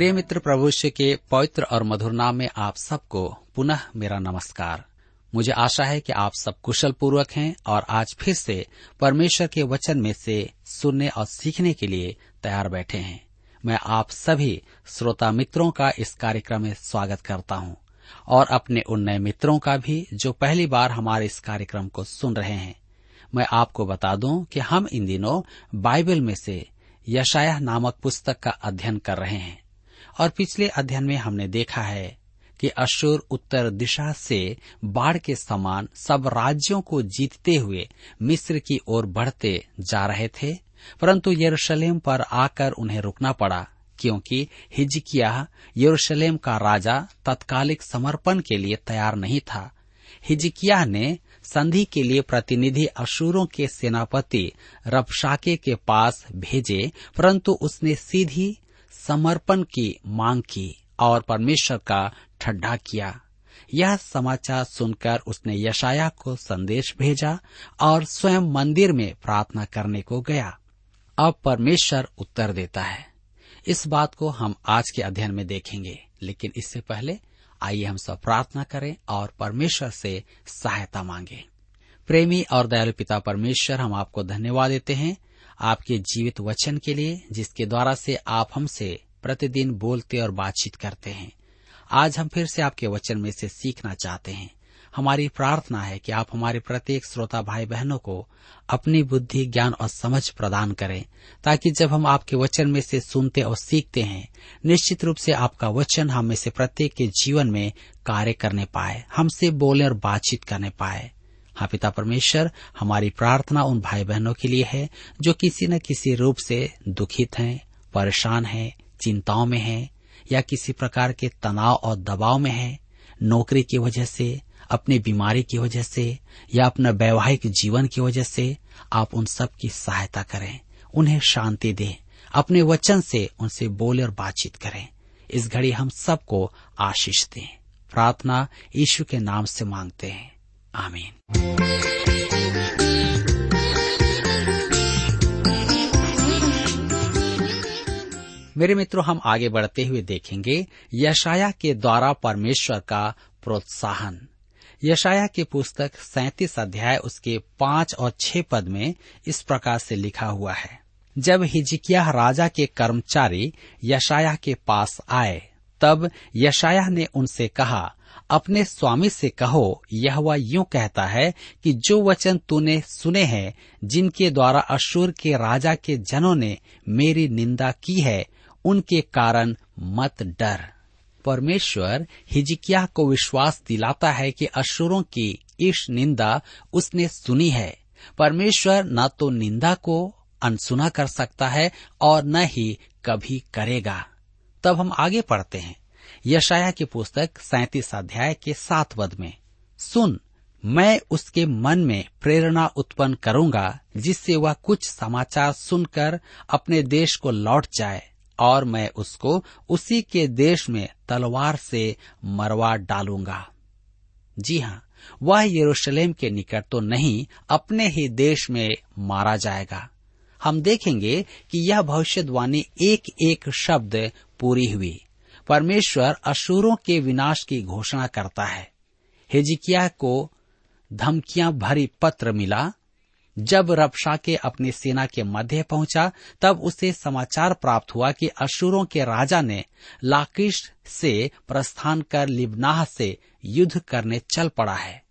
प्रिय मित्र प्रभुष्य के पवित्र और मधुर नाम में आप सबको पुनः मेरा नमस्कार। मुझे आशा है कि आप सब कुशल पूर्वक हैं और आज फिर से परमेश्वर के वचन में से सुनने और सीखने के लिए तैयार बैठे हैं। मैं आप सभी श्रोता मित्रों का इस कार्यक्रम में स्वागत करता हूँ और अपने उन नए मित्रों का भी जो पहली बार हमारे इस कार्यक्रम को सुन रहे हैं। मैं आपको बता दूँ कि हम इन दिनों बाइबल में से यशाया नामक पुस्तक का अध्ययन कर रहे हैं। और पिछले अध्ययन में हमने देखा है कि अशुर उत्तर दिशा से बाढ़ के समान सब राज्यों को जीतते हुए मिस्र की ओर बढ़ते जा रहे थे, परंतु यरूशलेम पर आकर उन्हें रुकना पड़ा, क्योंकि हिजकिया यरूशलेम का राजा, तत्कालिक समर्पण के लिए तैयार नहीं था। हिजकिया ने संधि के लिए प्रतिनिधि अशूरों के सेनापति रबशाके के पास भेजे, परंतु उसने सीधी समर्पण की मांग की और परमेश्वर का ठड्डा किया। यह समाचार सुनकर उसने यशाया को संदेश भेजा और स्वयं मंदिर में प्रार्थना करने को गया। अब परमेश्वर उत्तर देता है। इस बात को हम आज के अध्ययन में देखेंगे, लेकिन इससे पहले आइए हम सब प्रार्थना करें और परमेश्वर से सहायता मांगे। प्रेमी और दयालु पिता परमेश्वर, हम आपको धन्यवाद देते हैं। आपके जीवित वचन के लिए, जिसके द्वारा से आप हमसे प्रतिदिन बोलते और बातचीत करते हैं। आज हम फिर से आपके वचन में से सीखना चाहते हैं। हमारी प्रार्थना है कि आप हमारे प्रत्येक श्रोता भाई बहनों को अपनी बुद्धि, ज्ञान और समझ प्रदान करें, ताकि जब हम आपके वचन में से सुनते और सीखते हैं, निश्चित रूप से आपका वचन हम से प्रत्येक के जीवन में कार्य करने पाए, हमसे बोले और बातचीत करने पाए। हाँ पिता परमेश्वर, हमारी प्रार्थना उन भाई बहनों के लिए है, जो किसी न किसी रूप से दुखित हैं, परेशान हैं, चिंताओं में हैं, या किसी प्रकार के तनाव और दबाव में हैं, नौकरी की वजह से, अपनी बीमारी की वजह से, या अपना वैवाहिक जीवन की वजह से, आप उन सब की सहायता करें, उन्हें शांति दें, अपने वचन से उनसे बोले और बातचीत करें। इस घड़ी हम सबको आशीष दें। प्रार्थना यीशु के नाम से मांगते हैं। आमीन मेरे मित्रों, हम आगे बढ़ते हुए देखेंगे यशाया के द्वारा परमेश्वर का प्रोत्साहन। यशाया की पुस्तक सैतीस अध्याय, उसके पाँच और छह पद में इस प्रकार से लिखा हुआ है। जब हिजकिया राजा के कर्मचारी यशाया के पास आए, तब यशाया ने उनसे कहा अपने स्वामी से कहो यह वह यूँ कहता है कि जो वचन तूने सुने हैं, जिनके द्वारा अशुर के राजा के जनों ने मेरी निंदा की है, उनके कारण मत डर। परमेश्वर हिजकिया को विश्वास दिलाता है कि अशुरों की इस निंदा उसने सुनी है। परमेश्वर न तो निंदा को अनसुना कर सकता है और न ही कभी करेगा। तब हम आगे पढ़ते हैं। यशाया की पुस्तक सैतीस अध्याय के सात पद में, सुन, मैं उसके मन में प्रेरणा उत्पन्न करूँगा, जिससे वह कुछ समाचार सुनकर अपने देश को लौट जाए, और मैं उसको उसी के देश में तलवार से मरवा डालूँगा। जी हाँ वह यरूशलेम के निकट तो नहीं, अपने ही देश में मारा जाएगा। हम देखेंगे कि यह भविष्यवाणी एक एक शब्द पूरी हुई। परमेश्वर अशुरों के विनाश की घोषणा करता है। हिजकिया को धमकियाँ भरी पत्र मिला। जब रबशाके अपनी सेना के मध्य पहुँचा, तब उसे समाचार प्राप्त हुआ कि अशुरों के राजा ने लाकिश से प्रस्थान कर लिबनाह से युद्ध करने चल पड़ा है।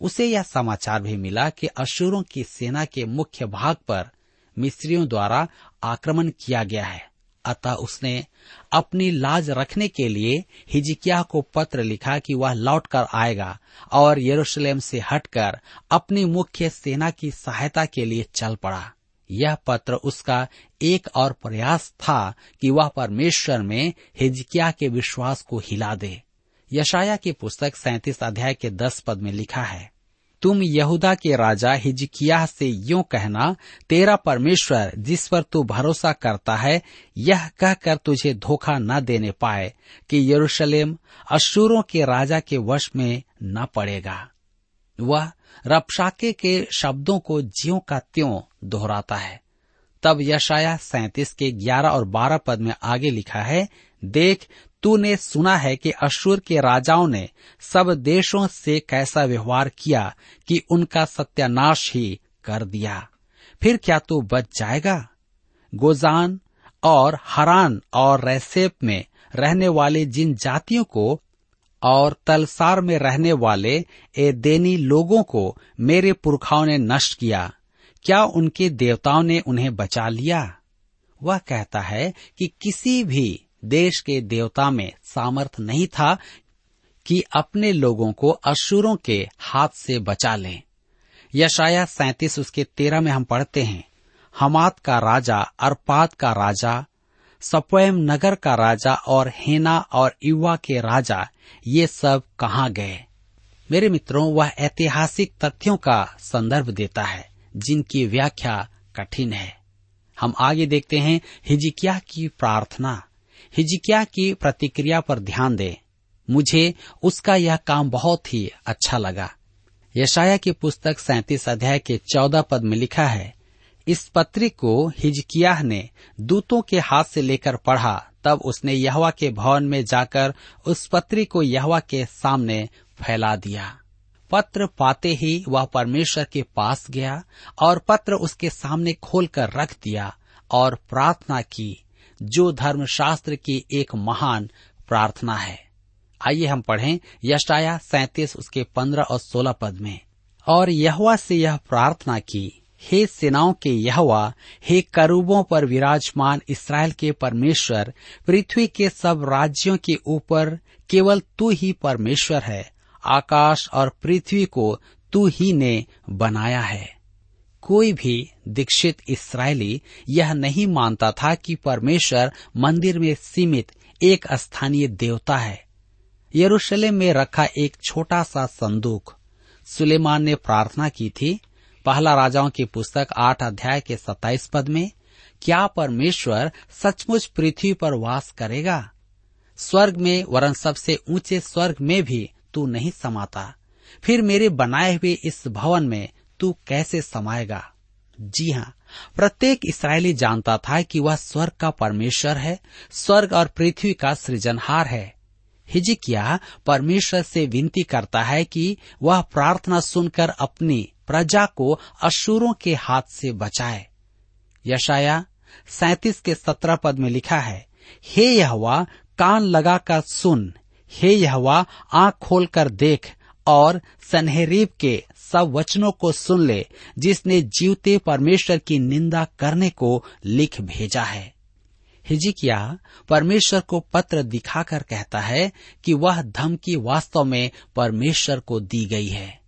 उसे यह समाचार भी मिला कि अशुरों की सेना के मुख्य भाग पर मिस्रियों द्वारा आक्रमण किया गया है। अतः उसने अपनी लाज रखने के लिए हिजकिया को पत्र लिखा कि वह लौटकर आएगा और यरूशलेम से हटकर अपनी मुख्य सेना की सहायता के लिए चल पड़ा। यह पत्र उसका एक और प्रयास था कि वह परमेश्वर में हिजकिया के विश्वास को हिला दे। यशाया की पुस्तक सैतीस अध्याय के दस पद में लिखा है तुम यहूदा के राजा हिजकिया से यूँ कहना, तेरा परमेश्वर जिस पर तू भरोसा करता है, यह कहकर तुझे धोखा न देने पाए कि यरूशलेम अशूरों के राजा के वश में न पड़ेगा। वह रपशाके के शब्दों को ज्यों का त्यों दोहराता है। तब यशाया सैतीस के ग्यारह और बारह पद में आगे लिखा है, देख तूने सुना है कि अशुर के राजाओं ने सब देशों से कैसा व्यवहार किया कि उनका सत्यानाश ही कर दिया। फिर क्या तू बच जाएगा? गोजान और हरान और रैसेप में रहने वाले जिन जातियों को और तलसार में रहने वाले एदेनी लोगों को मेरे पुरखाओं ने नष्ट किया, क्या उनके देवताओं ने उन्हें बचा लिया? वह कहता है कि किसी भी देश के देवता में सामर्थ नहीं था कि अपने लोगों को अशुरों के हाथ से बचा लें। यशाया सैतीस उसके तेरह में हम पढ़ते हैं, हमात का राजा, अरपात का राजा सपैम नगर का राजा और हेना और युवा के राजा, ये सब कहाँ गए? मेरे मित्रों, वह ऐतिहासिक तथ्यों का संदर्भ देता है, जिनकी व्याख्या कठिन है। हम आगे देखते हैं हिजिकिया की प्रार्थना। हिजकिया की प्रतिक्रिया पर ध्यान दें। मुझे उसका यह काम बहुत ही अच्छा लगा। यशाया की पुस्तक सैतीस अध्याय के चौदह पद में लिखा है, इस पत्री को हिजकिया ने दूतों के हाथ से लेकर पढ़ा, तब उसने यहवा के भवन में जाकर उस पत्री को यहवा के सामने फैला दिया। पत्र पाते ही वह परमेश्वर के पास गया और पत्र उसके सामने खोलकर रख दिया और प्रार्थना की जो धर्मशास्त्र की एक महान प्रार्थना है। आइए हम पढ़ें यशाया सैतीस उसके पंद्रह और सोलह पद में। और यहवा से यह प्रार्थना की, हे सेनाओं के यहवा, हे करूबों पर विराजमान इसराइल के परमेश्वर, पृथ्वी के सब राज्यों के ऊपर केवल तू ही परमेश्वर है, आकाश और पृथ्वी को तू ही ने बनाया है। कोई भी दीक्षित इसराइली यह नहीं मानता था कि परमेश्वर मंदिर में सीमित एक स्थानीय देवता है। यरूशलेम में रखा एक छोटा सा संदूक। सुलेमान ने प्रार्थना की थी। पहला राजाओं की पुस्तक आठ अध्याय के सत्ताईस पद में, क्या परमेश्वर सचमुच पृथ्वी पर वास करेगा? स्वर्ग में वरन सबसे ऊँचे स्वर्ग में भी तू नहीं समाता। फिर मेरे बनाए हुए इस भवन में तू कैसे समाएगा? जी हाँ प्रत्येक इसराइली जानता था कि वह स्वर्ग का परमेश्वर है, स्वर्ग और पृथ्वी का सृजनहार है। हिजिकिया परमेश्वर से विनती करता है कि वह प्रार्थना सुनकर अपनी प्रजा को अशुरों के हाथ से बचाए। यशाया सैतीस के सत्रह पद में लिखा है, हे यहवा, कान लगाकर सुन। हे यहवा, आँख खोलकर देख और सनहरीब के सब वचनों को सुन ले, जिसने जीवते परमेश्वर की निंदा करने को लिख भेजा है। हिजिकिया परमेश्वर को पत्र दिखाकर कहता है कि वह धमकी वास्तव में परमेश्वर को दी गई है।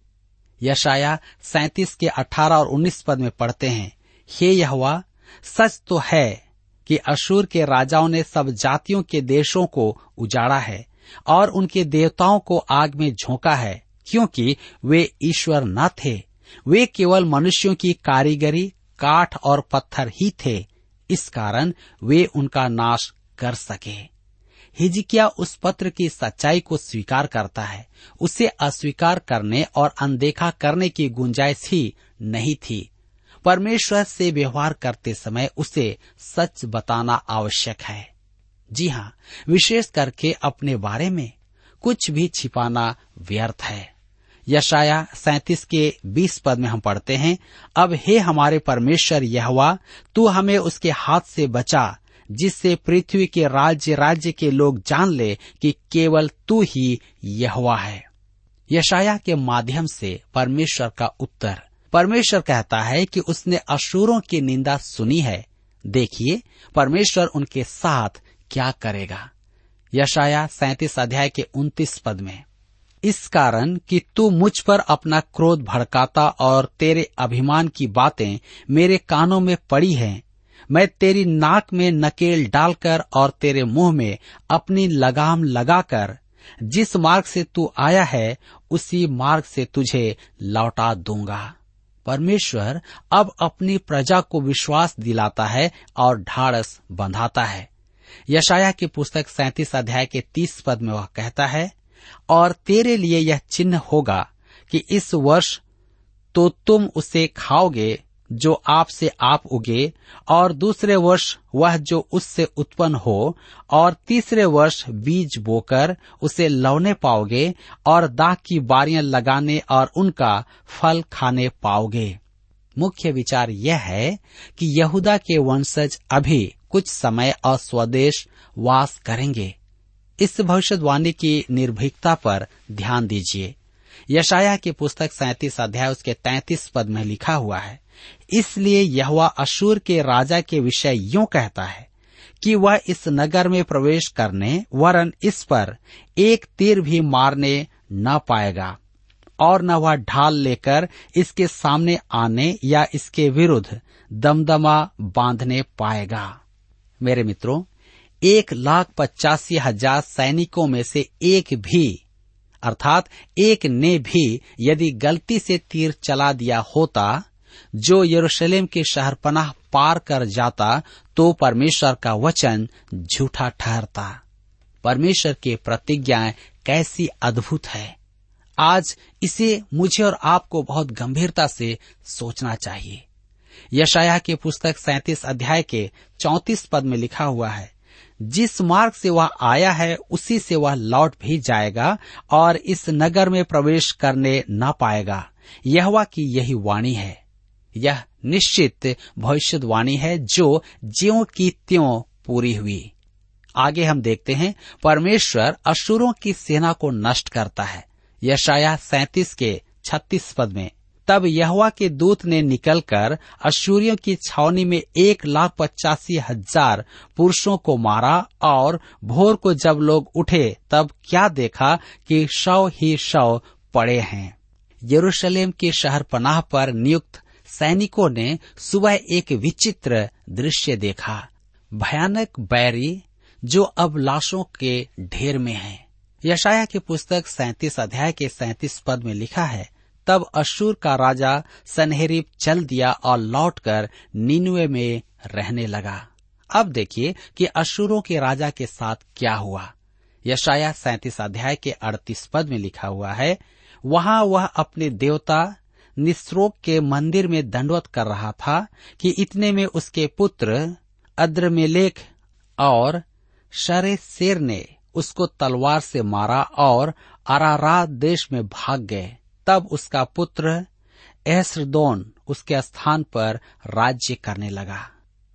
यशाया सैतीस के अठारह और उन्नीस पद में पढ़ते हैं, हे यहवा, सच तो है कि अशूर के राजाओं ने सब जातियों के देशों को उजाड़ा है और उनके देवताओं को आग में झोंका है। क्योंकि वे ईश्वर न थे। वे केवल मनुष्यों की कारीगरी, काठ और पत्थर ही थे। इस कारण वे उनका नाश कर सके। हिजकिया उस पत्र की सच्चाई को स्वीकार करता है। उसे अस्वीकार करने और अनदेखा करने की गुंजाइश ही नहीं थी। परमेश्वर से व्यवहार करते समय उसे सच बताना आवश्यक है। जी हाँ विशेष करके अपने बारे में कुछ भी छिपाना व्यर्थ है। यशाया सैतीस के बीस पद में हम पढ़ते हैं, अब हे हमारे परमेश्वर यहवा, तू हमें उसके हाथ से बचा, जिससे पृथ्वी के राज्य राज्य के लोग जान ले कि केवल तू ही यहवा है। यशाया के माध्यम से परमेश्वर का उत्तर। परमेश्वर कहता है कि उसने अशुरों की निंदा सुनी है। देखिए, परमेश्वर उनके साथ क्या करेगा। यशाया सैतीस अध्याय के उन्तीस पद में। इस कारण कि तू मुझ पर अपना क्रोध भड़काता और तेरे अभिमान की बातें मेरे कानों में पड़ी हैं। मैं तेरी नाक में नकेल डालकर और तेरे मुँह में अपनी लगाम लगाकर जिस मार्ग से तू आया है, उसी मार्ग से तुझे लौटा दूँगा। परमेश्वर अब अपनी प्रजा को विश्वास दिलाता है और ढाड़स बंधाता है। यशाया की पुस्तक सैतीस अध्याय के तीस पद में वह कहता है और तेरे लिए यह चिन्ह होगा कि इस वर्ष तो तुम उसे खाओगे, जो आपसे आप उगे, और दूसरे वर्ष वह जो उससे उत्पन्न हो, और तीसरे वर्ष बीज बोकर उसे लौने पाओगे, और दाग की बारियाँ लगाने और उनका फल खाने पाओगे। मुख्य विचार यह है कि यहूदा के वंशज अभी कुछ समय और स्वदेश वास करेंगे। इस भविष्यवाणी की निर्भीकता पर ध्यान दीजिए। यशाया की पुस्तक सैतीस अध्याय, उसके तैतीस पद में लिखा हुआ है, इसलिए यह अशूर के राजा के विषय यूँ कहता है कि वह इस नगर में प्रवेश करने, वरन इस पर एक तीर भी मारने न पाएगा, और न वह ढाल लेकर इसके सामने आने या इसके विरुद्ध दमदमा बांधने पाएगा। मेरे मित्रों एक लाख पचासी हज़ार सैनिकों में से एक भी, अर्थात एक ने भी यदि गलती से तीर चला दिया होता, जो यरूशलेम के शहर पनाह पार कर जाता तो परमेश्वर का वचन झूठा ठहरता। परमेश्वर की प्रतिज्ञाएँ कैसी अद्भुत है। आज इसे मुझे और आपको बहुत गंभीरता से सोचना चाहिए। यशाया की पुस्तक सैतीस अध्याय के चौतीस पद में लिखा हुआ है जिस मार्ग से वह आया है, उसी से वह लौट भी जाएगा और इस नगर में प्रवेश करने न पाएगा। यहवा की यही वाणी है। यह निश्चित भविष्यवाणी है जो ज्यो की त्यों पूरी हुई। आगे हम देखते हैं, परमेश्वर असुरों की सेना को नष्ट करता है। यशाया सैतीस के छत्तीस पद में। तब यहवा के दूत ने निकलकर अशूरियों की छावनी में एक लाख पचासी हज़ार पुरुषों को मारा और भोर को जब लोग उठे, तब क्या देखा कि शव ही शव पड़े हैं। यरूशलेम के शहर पनाह पर नियुक्त सैनिकों ने सुबह एक विचित्र दृश्य देखा। भयानक बैरी जो अब लाशों के ढेर में है। यशाया की पुस्तक सैतीस अध्याय के सैतीस पद में लिखा है तब अशूर का राजा सनहेरिब चल दिया और लौटकर नीनुए में रहने लगा। अब देखिए कि अशुरों के राजा के साथ क्या हुआ। यशाया सैतीस अध्याय के अड़तीस पद में लिखा हुआ है, वहाँ वह अपने देवता निस्रोक के मंदिर में दंडवत कर रहा था कि इतने में उसके पुत्र अद्रमेलेख और शरे शेर ने उसको तलवार से मारा और अरारात देश में भाग गए। तब उसका पुत्र एहसरदोन उसके स्थान पर राज्य करने लगा।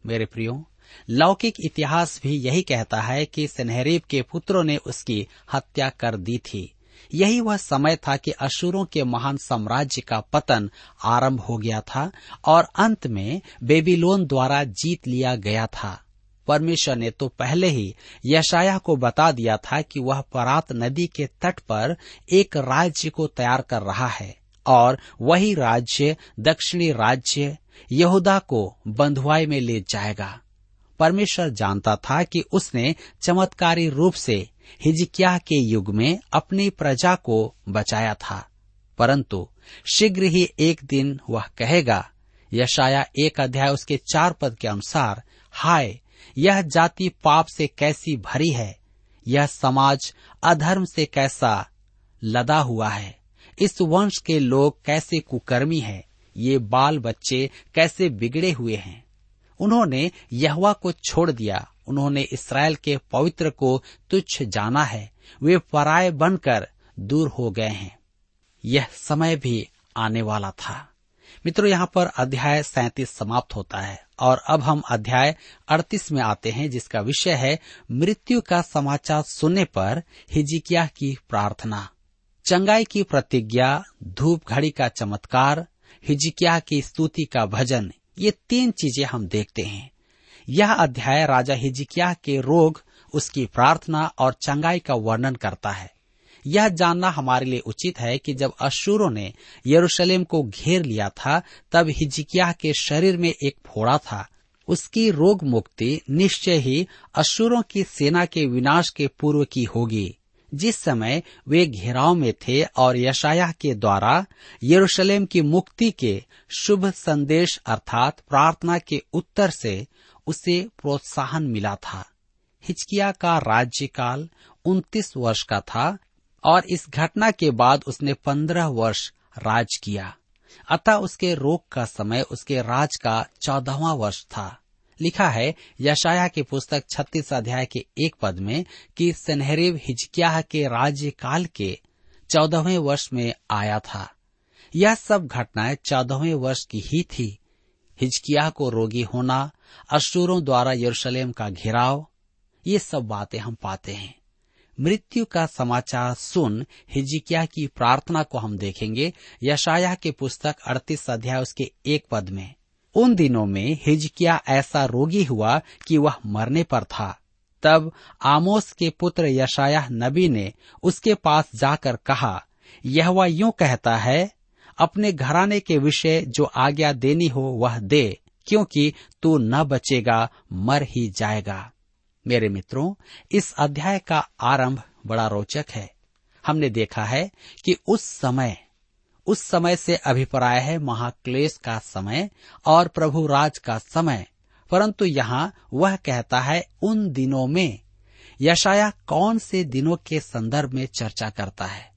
मेरे प्रियो, लौकिक इतिहास भी यही कहता है कि सनहरीब के पुत्रों ने उसकी हत्या कर दी थी। यही वह समय था कि अशुरों के महान साम्राज्य का पतन आरंभ हो गया था और अंत में बेबीलोन द्वारा जीत लिया गया था। परमेश्वर ने तो पहले ही यशाया को बता दिया था कि वह परात नदी के तट पर एक राज्य को तैयार कर रहा है और वही राज्य, दक्षिणी राज्य, यहूदा को बंधुआई में ले जाएगा। परमेश्वर जानता था कि उसने चमत्कारी रूप से हिजकिया के युग में अपनी प्रजा को बचाया था। परंतु शीघ्र ही एक दिन वह कहेगा यशाया एक अध्याय उसके चार पद के अनुसार, हाय यह जाति पाप से कैसी भरी है? यह समाज अधर्म से कैसा लदा हुआ है? इस वंश के लोग कैसे कुकर्मी हैं? ये बाल बच्चे कैसे बिगड़े हुए हैं? उन्होंने यहवा को छोड़ दिया। उन्होंने इसराइल के पवित्र को तुच्छ जाना है। वे पराय बनकर दूर हो गए हैं। यह समय भी आने वाला था। मित्रों, यहाँ पर अध्याय सैतीस समाप्त होता है। और अब हम अध्याय अड़तीस में आते हैं, जिसका विषय है मृत्यु का समाचार सुनने पर हिजिकिया की प्रार्थना। चंगाई की प्रतिज्ञा, धूप घड़ी का चमत्कार हिजिकिया की स्तुति का भजन, ये तीन चीज़ें हम देखते हैं। यह अध्याय राजा हिजिकिया के रोग, उसकी प्रार्थना और चंगाई का वर्णन करता है। यह जानना हमारे लिए उचित है कि जब अशूरों ने यरूशलेम को घेर लिया था, तब हिजकिया के शरीर में एक फोड़ा था। उसकी रोग मुक्ति निश्चय ही अशूरों की सेना के विनाश के पूर्व की होगी। जिस समय वे घेराव में थे और यशाया के द्वारा यरूशलेम की मुक्ति के शुभ संदेश अर्थात प्रार्थना के उत्तर से उसे प्रोत्साहन मिला था। हिचकिया का राज्यकाल 29 वर्ष का था। और इस घटना के बाद उसने 15 वर्ष राज किया। अतः उसके रोग का समय उसके राज का चौदहवा वर्ष था। लिखा है यशाया की पुस्तक 36 अध्याय के एक पद में कि सनहरीब हिजकिया के राज्य काल के चौदहवें वर्ष में आया था। यह सब घटनाएँ चौदहवें वर्ष की ही थी। हिजकिया को रोगी होना अशूरों द्वारा यरूशलेम का घेराव, ये सब बातें हम पाते हैं। मृत्यु का समाचार सुन हिजिकिया की प्रार्थना को हम देखेंगे। यशाया के पुस्तक अड़तीस अध्याय उसके एक पद में। उन दिनों में हिजकिया ऐसा रोगी हुआ कि वह मरने पर था। तब आमोस के पुत्र यशाया नबी ने उसके पास जाकर कहा यह वह यूँ कहता है, अपने घराने के विषय जो आज्ञा देनी हो वह दे, क्योंकि तू न बचेगा, मर ही जाएगा। मेरे मित्रों, इस अध्याय का आरंभ बड़ा रोचक है। हमने देखा है कि उस समय उस समय से अभिप्राय है महाक्लेश का समय और प्रभु राज का समय। परंतु यहाँ वह कहता है उन दिनों में यशाया कौन से दिनों के संदर्भ में चर्चा करता है?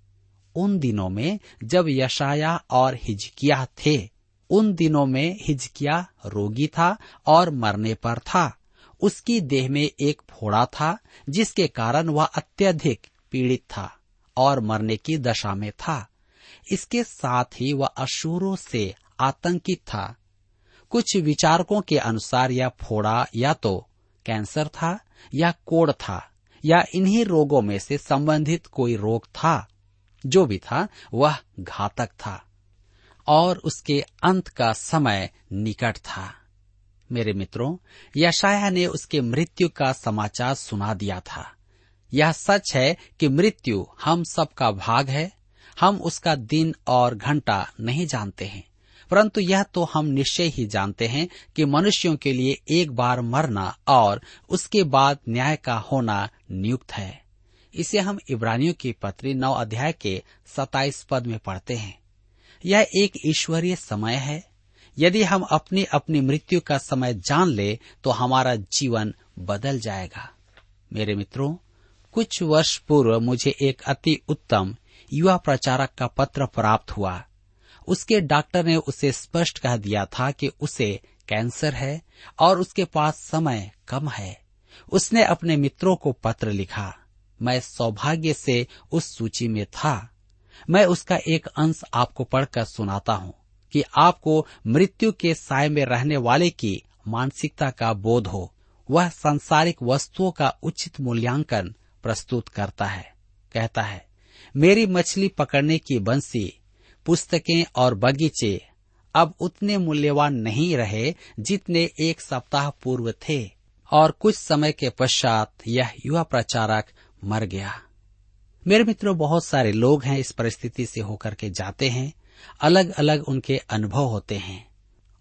उन दिनों में जब यशाया और हिजकिया थे, उन दिनों में हिजकिया रोगी था और मरने पर था। उसकी देह में एक फोड़ा था, जिसके कारण वह अत्यधिक पीड़ित था और मरने की दशा में था। इसके साथ ही वह अशूरों से आतंकित था। कुछ विचारकों के अनुसार यह फोड़ा या तो कैंसर था या कोड़ था या इन्हीं रोगों में से संबंधित कोई रोग था, जो भी था, वह घातक था और उसके अंत का समय निकट था। मेरे मित्रों यशाया ने उसके मृत्यु का समाचार सुना दिया था। यह सच है कि मृत्यु हम सबका भाग है, हम उसका दिन और घंटा नहीं जानते हैं। परंतु यह तो हम निश्चय ही जानते हैं कि मनुष्यों के लिए एक बार मरना और उसके बाद न्याय का होना नियुक्त है। इसे हम इब्रानियों की पत्री नौ अध्याय के सताइस पद में पढ़ते हैं। यह एक ईश्वरीय समय है यदि हम अपनी अपनी मृत्यु का समय जान ले तो हमारा जीवन बदल जाएगा। मेरे मित्रों, कुछ वर्ष पूर्व मुझे एक अति उत्तम युवा प्रचारक का पत्र प्राप्त हुआ। उसके डॉक्टर ने उसे स्पष्ट कह दिया था कि उसे कैंसर है और उसके पास समय कम है। उसने अपने मित्रों को पत्र लिखा। मैं सौभाग्य से उस सूची में था। मैं उसका एक अंश आपको पढ़कर सुनाता हूँ। कि आपको मृत्यु के साय में रहने वाले की मानसिकता का बोध हो। वह सांसारिक वस्तुओं का उचित मूल्यांकन प्रस्तुत करता है। कहता है, मेरी मछली पकड़ने की बंसी, पुस्तकें और बगीचे अब उतने मूल्यवान नहीं रहे जितने एक सप्ताह पूर्व थे, और कुछ समय के पश्चात यह युवा प्रचारक मर गया। मेरे मित्रों, बहुत सारे लोग हैं इस परिस्थिति से होकर के जाते हैं। अलग अलग उनके अनुभव होते हैं।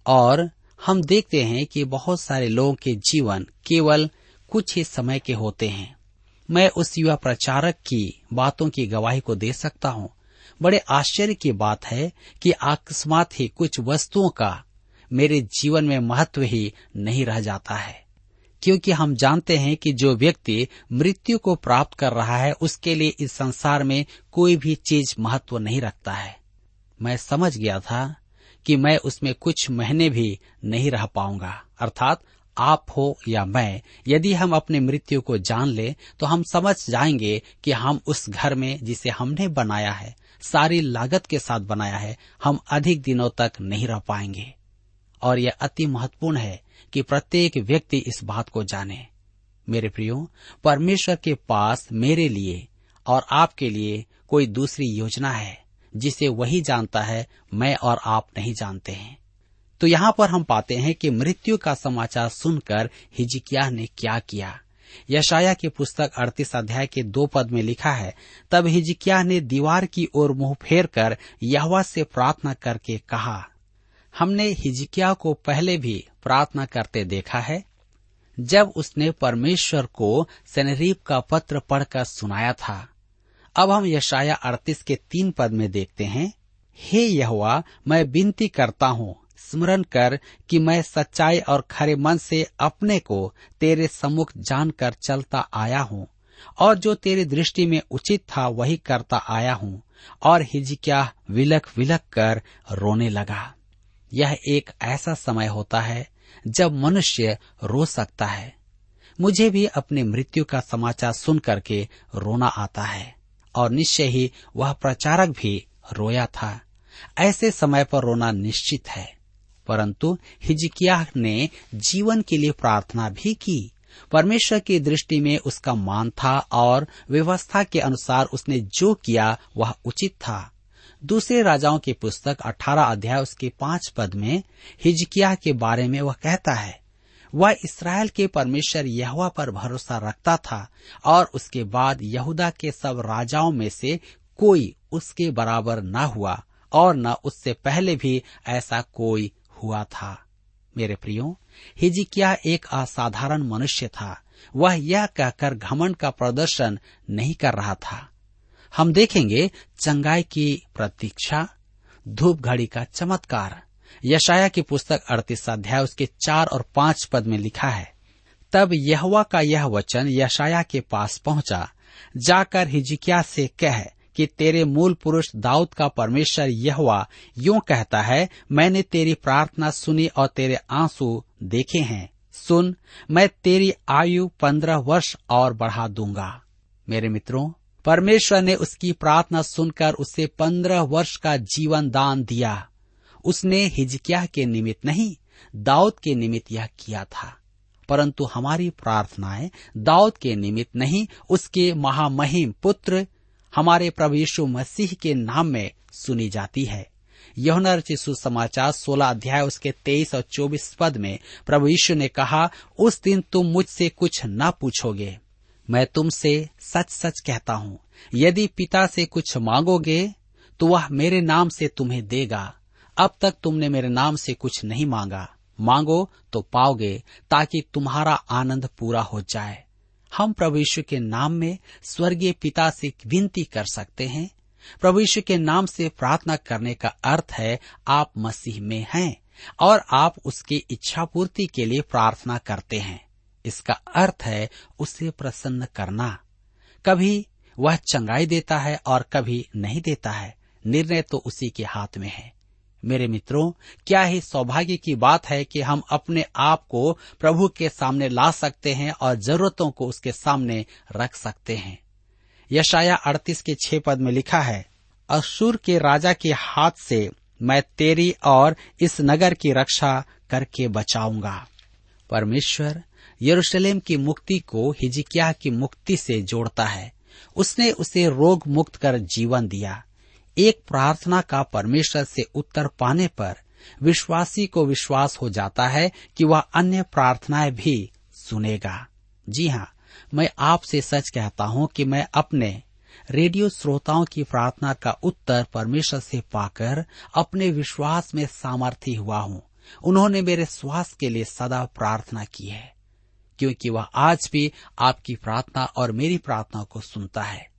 और हम देखते हैं कि बहुत सारे लोगों के जीवन केवल कुछ ही समय के होते हैं। मैं उस युवा प्रचारक की बातों की गवाही को दे सकता हूँ। बड़े आश्चर्य की बात है कि अकस्मात ही कुछ वस्तुओं का मेरे जीवन में महत्व ही नहीं रह जाता है। क्योंकि हम जानते हैं कि जो व्यक्ति मृत्यु को प्राप्त कर रहा है, उसके लिए इस संसार में कोई भी चीज़ महत्व नहीं रखता है। मैं समझ गया था कि मैं उसमें कुछ महीने भी नहीं रह पाऊँगा। अर्थात आप हो या मैं, यदि हम अपने मृत्यु को जान ले तो हम समझ जाएँगे कि हम उस घर में जिसे हमने बनाया है, सारी लागत के साथ बनाया है, हम अधिक दिनों तक नहीं रह पाएँगे। और यह अति महत्वपूर्ण है कि प्रत्येक व्यक्ति इस बात को जाने। मेरे प्रियो, परमेश्वर के पास मेरे लिए और आपके लिए कोई दूसरी योजना है। जिसे वही जानता है, मैं और आप नहीं जानते हैं। तो यहाँ पर हम पाते हैं कि मृत्यु का समाचार सुनकर हिजकिया ने क्या किया। यशाया की पुस्तक अड़तीस अध्याय के दो पद में लिखा है, तब हिजकिया ने दीवार की ओर मुँह फेर कर यहवा से प्रार्थना करके कहा, हमने हिजकिया को पहले भी प्रार्थना करते देखा है। जब उसने परमेश्वर को सनरीप का पत्र पढ़कर सुनाया था अब हम यशाया अड़तीस के तीन पद में देखते हैं। हे यहुआ मैं विनती करता हूँ, स्मरण कर कि मैं सच्चाई और खरे मन से अपने को तेरे सम्मुख जानकर चलता आया हूँ, और जो तेरी दृष्टि में उचित था वही करता आया हूँ, और हिजकिया विलक विलक कर रोने लगा। यह एक ऐसा समय होता है जब मनुष्य रो सकता है। मुझे भी अपनी मृत्यु का समाचार सुन करके रोना आता है। और निश्चय ही वह प्रचारक भी रोया था। ऐसे समय पर रोना निश्चित है। परंतु हिजकिया ने जीवन के लिए प्रार्थना भी की। परमेश्वर की दृष्टि में उसका मान था और व्यवस्था के अनुसार उसने जो किया, वह उचित था। दूसरे राजाओं की पुस्तक 18 अध्याय उसके पाँच पद में हिजकिया के बारे में वह कहता है वह इसराइल के परमेश्वर यहुआ पर भरोसा रखता था और उसके बाद यहूदा के सब राजाओं में से कोई उसके बराबर न हुआ और न उससे पहले भी ऐसा कोई हुआ था। मेरे प्रियो हिजिकिया एक असाधारण मनुष्य था। वह यह कहकर घमंड का प्रदर्शन नहीं कर रहा था। हम देखेंगे चंगाई की प्रतीक्षा, धूप घड़ी का चमत्कार यशाया की पुस्तक अड़तीस अध्याय, उसके चार और पाँच पद में लिखा है, तब यहवा का यह वचन यशाया के पास पहुँचा, जाकर हिजिकिया से कह कि तेरे मूल पुरुष दाऊद का परमेश्वर यहवा यूँ कहता है, मैंने तेरी प्रार्थना सुनी और तेरे आँसू देखे हैं, सुन, मैं तेरी आयु पंद्रह वर्ष और बढ़ा दूँगा। मेरे मित्रों, परमेश्वर ने उसकी प्रार्थना सुनकर उसे पंद्रह वर्ष का जीवन दान दिया। उसने हिजकिया के निमित्त नहीं, दाऊद के निमित्त यह किया था। परंतु हमारी प्रार्थनाएँ दाऊद के निमित्त नहीं, उसके महामहिम पुत्र, हमारे प्रभु यीशु मसीह के नाम में सुनी जाती है। यौना सुसमाचार सोलह अध्याय उसके तेईस और चौबीस पद में प्रभु यीशु ने कहा, उस दिन तुम मुझसे कुछ न पूछोगे। मैं तुमसे सच सच कहता हूँ। यदि पिता से कुछ मांगोगे तो वह मेरे नाम से तुम्हें देगा। अब तक तुमने मेरे नाम से कुछ नहीं मांगा। मांगो तो पाओगे, ताकि तुम्हारा आनंद पूरा हो जाए। हम प्रभु के नाम में स्वर्गीय पिता से विनती कर सकते हैं। प्रभु के नाम से प्रार्थना करने का अर्थ है, आप मसीह में हैं, और आप उसकी इच्छा पूर्ति के लिए प्रार्थना करते हैं। इसका अर्थ है, उसे प्रसन्न करना। कभी वह चंगाई देता है और कभी नहीं देता है। निर्णय तो उसी के हाथ में है। मेरे मित्रों, क्या ही सौभाग्य की बात है कि हम अपने आप को प्रभु के सामने ला सकते हैं और जरूरतों को उसके सामने रख सकते हैं। यशाया अड़तीस के छह पद में लिखा है असुर के राजा के हाथ से मैं तेरी और इस नगर की रक्षा करके बचाऊँगा। परमेश्वर, यरूशलेम की मुक्ति को हिजिकिया की मुक्ति से जोड़ता है। उसने उसे रोग मुक्त कर जीवन दिया। एक प्रार्थना का परमेश्वर से उत्तर पाने पर विश्वासी को विश्वास हो जाता है कि वह अन्य प्रार्थनाएँ भी सुनेगा। जी हाँ मैं आपसे सच कहता हूँ कि मैं अपने रेडियो श्रोताओं की प्रार्थना का उत्तर परमेश्वर से पाकर अपने विश्वास में सामर्थ्य हुआ हूँ। उन्होंने मेरे स्वास्थ्य के लिए सदा प्रार्थना की है, क्योंकि वह आज भी आपकी प्रार्थना और मेरी प्रार्थना को सुनता है।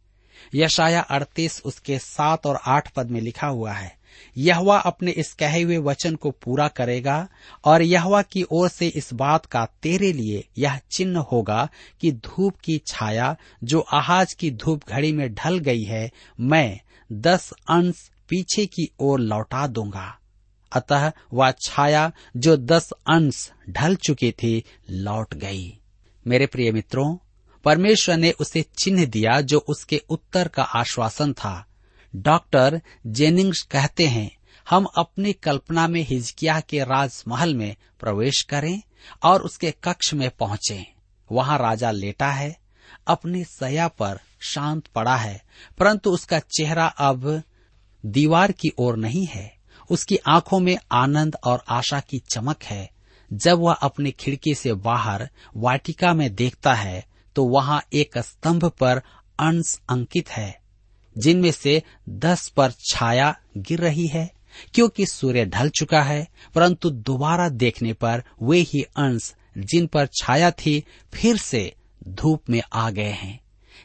यशाया अड़तीस उसके सात और आठ पद में लिखा हुआ है, यहवा अपने इस कहे हुए वचन को पूरा करेगा और यहवा की ओर से इस बात का तेरे लिए यह चिन्ह होगा कि धूप की छाया जो आहाज की धूप घड़ी में ढल गई है, मैं दस अंश पीछे की ओर लौटा दूँगा। अतः वह छाया जो दस अंश ढल चुकी थी लौट गई। मेरे प्रिय मित्रों परमेश्वर ने उसे चिन्ह दिया जो उसके उत्तर का आश्वासन था। डॉक्टर जेनिंग्स कहते हैं, हम अपनी कल्पना में हिजकिया के राजमहल में प्रवेश करें और उसके कक्ष में पहुँचे। वहाँ राजा लेटा है, अपनी सया पर शांत पड़ा है, परंतु उसका चेहरा अब दीवार की ओर नहीं है। उसकी आँखों में आनंद और आशा की चमक है। जब वह अपनी खिड़की से बाहर वाटिका में देखता है तो वहाँ एक स्तंभ पर अंश अंकित है, जिनमें से दस पर छाया गिर रही है, क्योंकि सूर्य ढल चुका है, परंतु दोबारा देखने पर वे ही अंश जिन पर छाया थी फिर से धूप में आ गए हैं।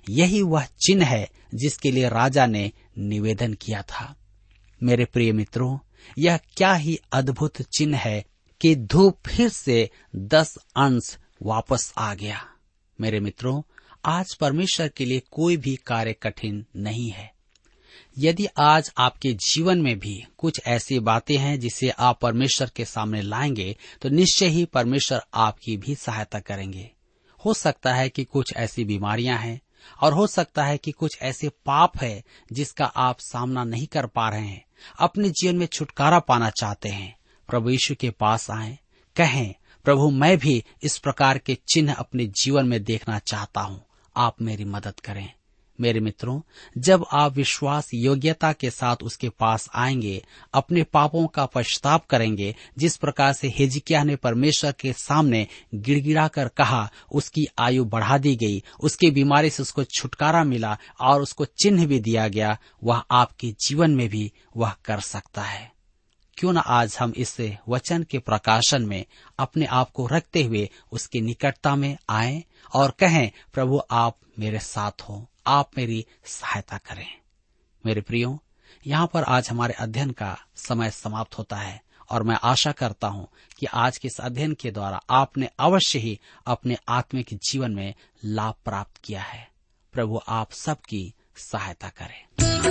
यही वह चिन्ह है जिसके लिए राजा ने निवेदन किया था। मेरे प्रिय मित्रों, यह क्या ही अद्भुत चिन्ह है कि धूप फिर से दस अंश वापस आ गया। मेरे मित्रों, आज परमेश्वर के लिए कोई भी कार्य कठिन नहीं है। यदि आज आपके जीवन में भी कुछ ऐसी बातें हैं जिसे आप परमेश्वर के सामने लाएँगे तो निश्चय ही परमेश्वर आपकी भी सहायता करेंगे। हो सकता है कि कुछ ऐसी बीमारियाँ हैं, और हो सकता है कि कुछ ऐसे पाप है जिसका आप सामना नहीं कर पा रहे हैं। अपने जीवन में छुटकारा पाना चाहते हैं। प्रभु यीशु के पास आए, कहें प्रभु, मैं भी इस प्रकार के चिन्ह अपने जीवन में देखना चाहता हूँ। आप मेरी मदद करें। मेरे मित्रों, जब आप विश्वास योग्यता के साथ उसके पास आएँगे, अपने पापों का पश्चाताप करेंगे, जिस प्रकार से हिजकिया ने परमेश्वर के सामने गिड़गिड़ा कर कहा, उसकी आयु बढ़ा दी गई, उसकी बीमारी से उसको छुटकारा मिला और उसको चिन्ह भी दिया गया, वह आपके जीवन में भी वह कर सकता है। क्यों न आज हम इस वचन के प्रकाशन में अपने आप को रखते हुए उसकी निकटता में आए और कहें, प्रभु, आप मेरे साथ हो, आप मेरी सहायता करें। मेरे प्रियो, यहाँ पर आज हमारे अध्ययन का समय समाप्त होता है और मैं आशा करता हूँ कि आज के इस अध्ययन के द्वारा आपने अवश्य ही अपने आत्मिक जीवन में लाभ प्राप्त किया है। प्रभु, आप सबकी सहायता करें।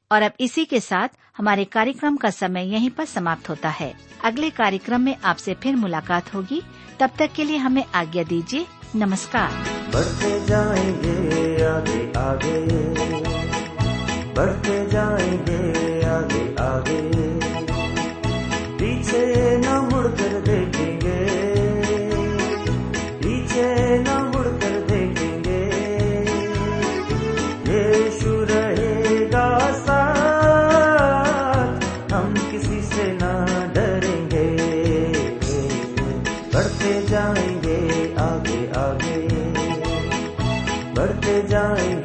और अब इसी के साथ हमारे कार्यक्रम का समय यहीं पर समाप्त होता है। अगले कार्यक्रम में आपसे फिर मुलाकात होगी। तब तक के लिए हमें आज्ञा दीजिए। नमस्कार। बढ़ते जाएँगे, आगे आगे। बढ़ते जाएँगे, आगे आगे। पीछे न मुड़कर देखेंगे। पीछे न I